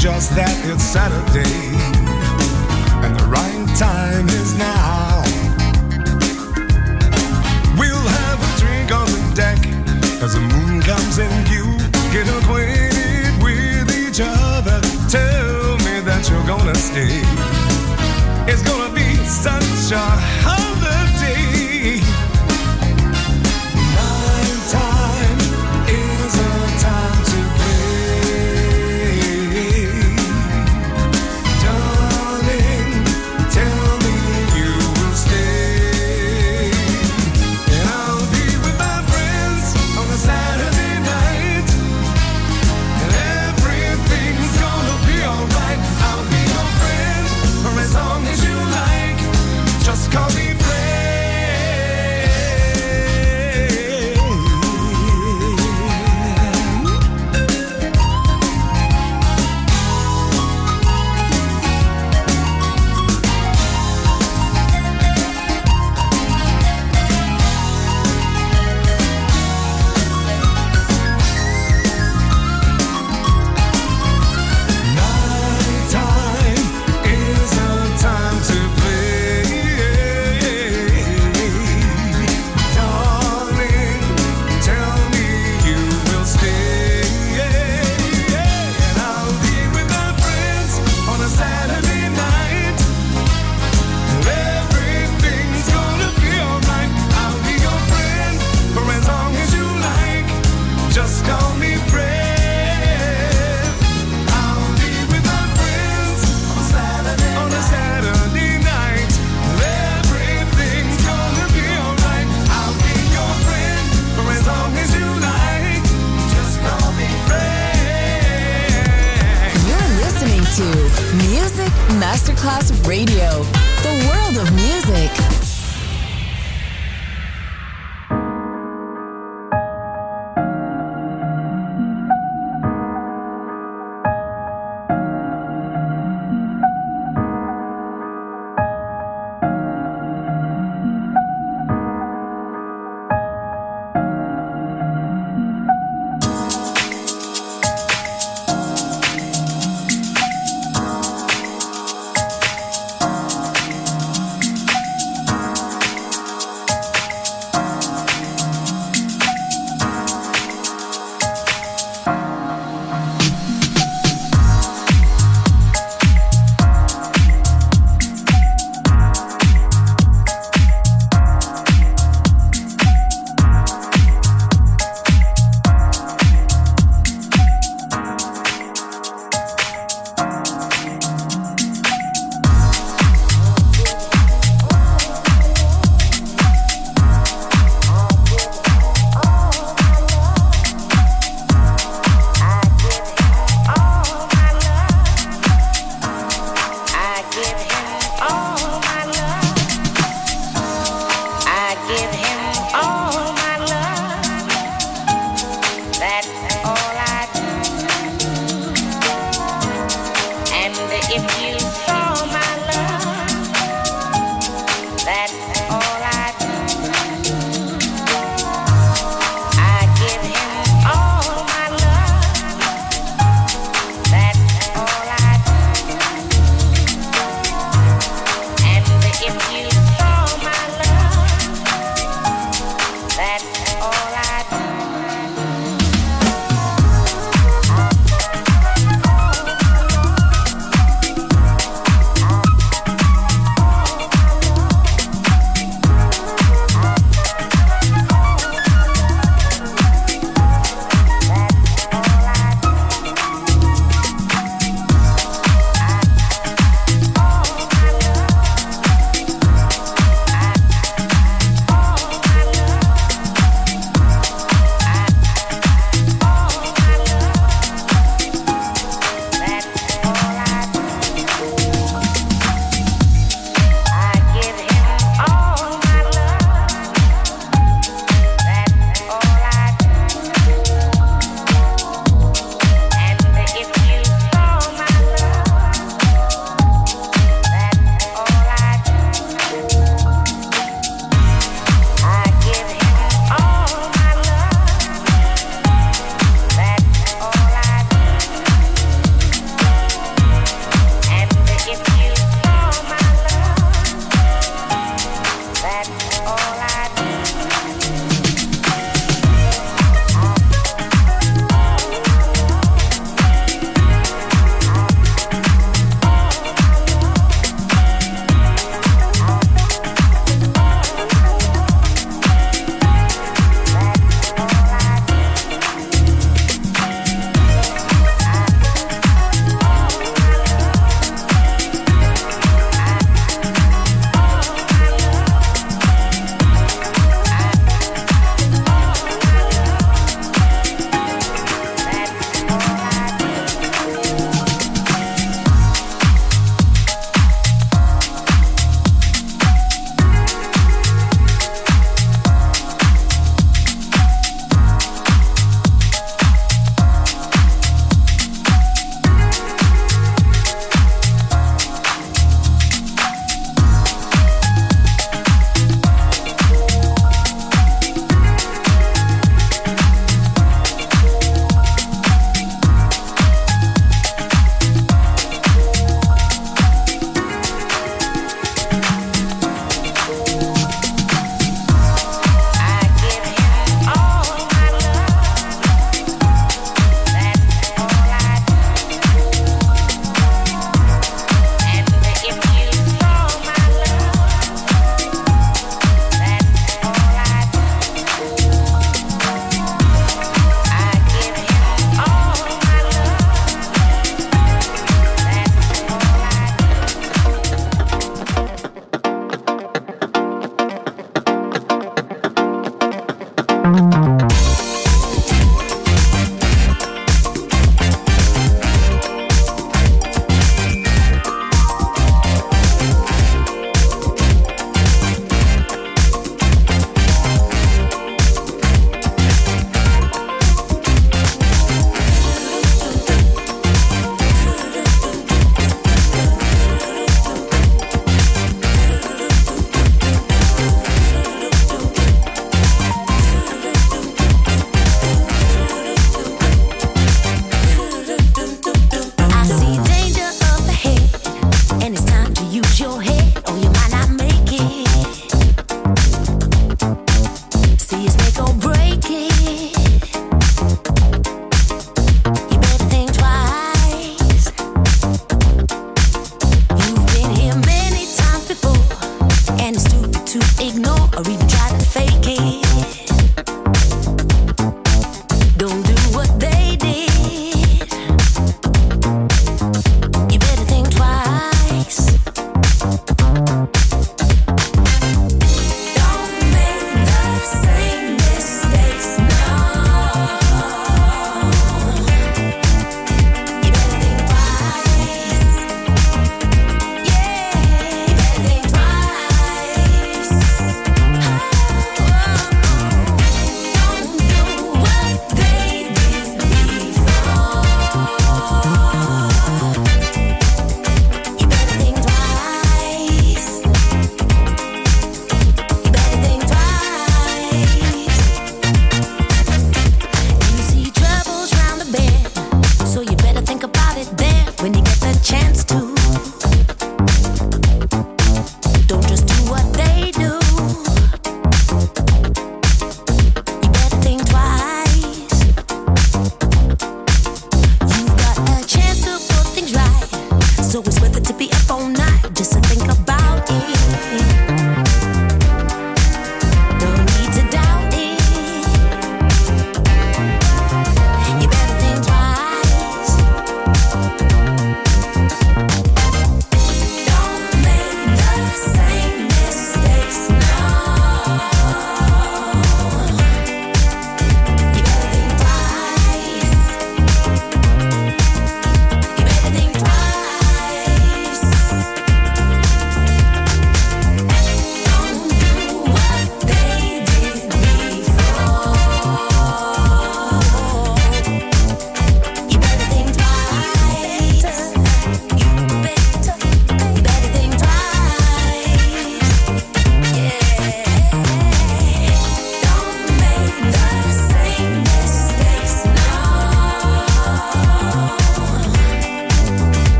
Just that it's Saturday and the right time is now. We'll have a drink on the deck as the moon comes in view. Get acquainted with each other. Tell me that you're gonna stay. It's gonna be such a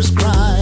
cry